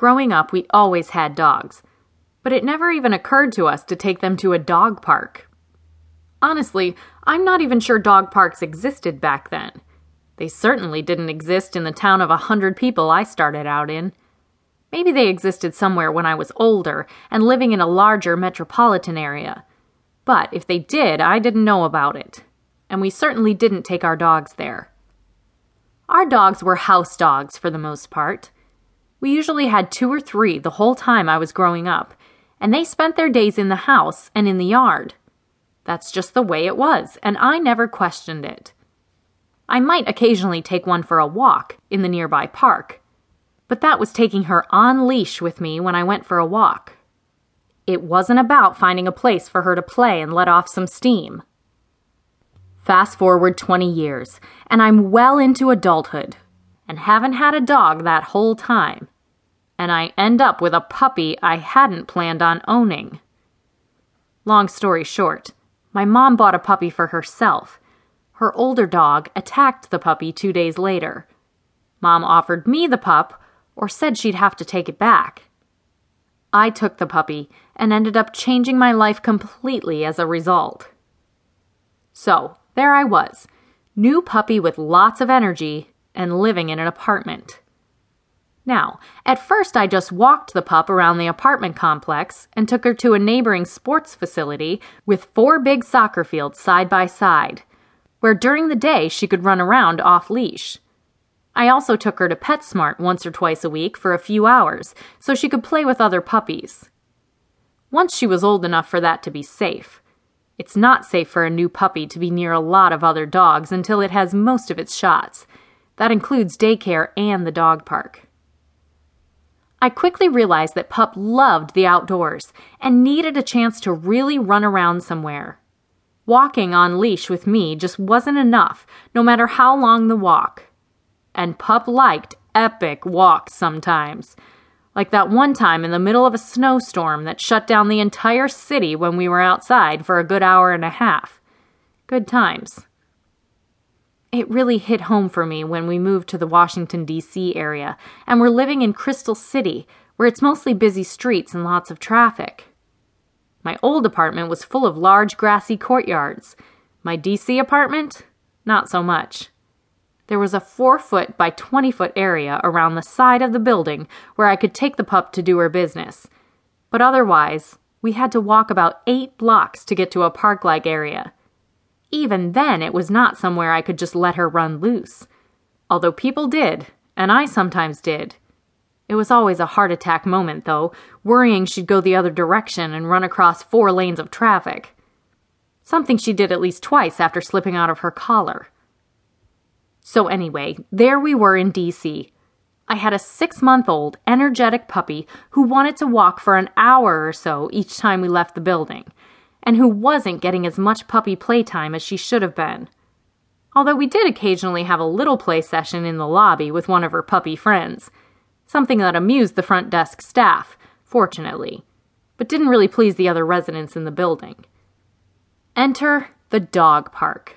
Growing up, we always had dogs, but it never even occurred to us to take them to a dog park. Honestly, I'm not even sure dog parks existed back then. They certainly didn't exist in the town of a hundred people I started out in. Maybe they existed somewhere when I was older and living in a larger metropolitan area. But if they did, I didn't know about it. And we certainly didn't take our dogs there. Our dogs were house dogs for the most part. We usually had two or three the whole time I was growing up, and they spent their days in the house and in the yard. That's just the way it was, and I never questioned it. I might occasionally take one for a walk in the nearby park, but that was taking her on leash with me when I went for a walk. It wasn't about finding a place for her to play and let off some steam. Fast forward 20 years, and I'm well into adulthood and haven't had a dog that whole time. And I end up with a puppy I hadn't planned on owning. Long story short, my mom bought a puppy for herself her older dog attacked the puppy two days later. Mom offered me the pup, or said she'd have to take it back. I took the puppy and ended up changing my life completely as a result. So, there I was, new puppy with lots of energy and living in an apartment. Now, at first I just walked the pup around the apartment complex and took her to a neighboring sports facility with four big soccer fields side by side where during the day she could run around off leash. I also took her to PetSmart once or twice a week for a few hours so she could play with other puppies. Once she was old enough for that to be safe. It's not safe for a new puppy to be near a lot of other dogs until it has most of its shots. That includes daycare and the dog park. I quickly realized that Pup loved the outdoors and needed a chance to really run around somewhere. Walking on leash with me just wasn't enough, no matter how long the walk. And Pup liked epic walks sometimes. Like that one time in the middle of a snowstorm that shut down the entire city when we were outside for a good hour and a half. Good times. It really hit home for me when we moved to the Washington, D.C. area and we're living in Crystal City, where it's mostly busy streets and lots of traffic. My old apartment was full of large grassy courtyards. My DC apartment? Not so much. There was a 4 foot by 20 foot area around the side of the building where I could take the pup to do her business. But otherwise, we had to walk about eight blocks to get to a park like area. Even then, it was not somewhere I could just let her run loose. Although people did, and I sometimes did. It was always a heart attack moment, though, worrying she'd go the other direction and run across four lanes of traffic. Something she did at least twice after slipping out of her collar. So, anyway, there we were in DC. I had a six month old, energetic puppy who wanted to walk for an hour or so each time we left the building, and who wasn't getting as much puppy playtime as she should have been. Although we did occasionally have a little play session in the lobby with one of her puppy friends something that amused the front desk staff, fortunately, but didn't really please the other residents in the building. Enter the dog park.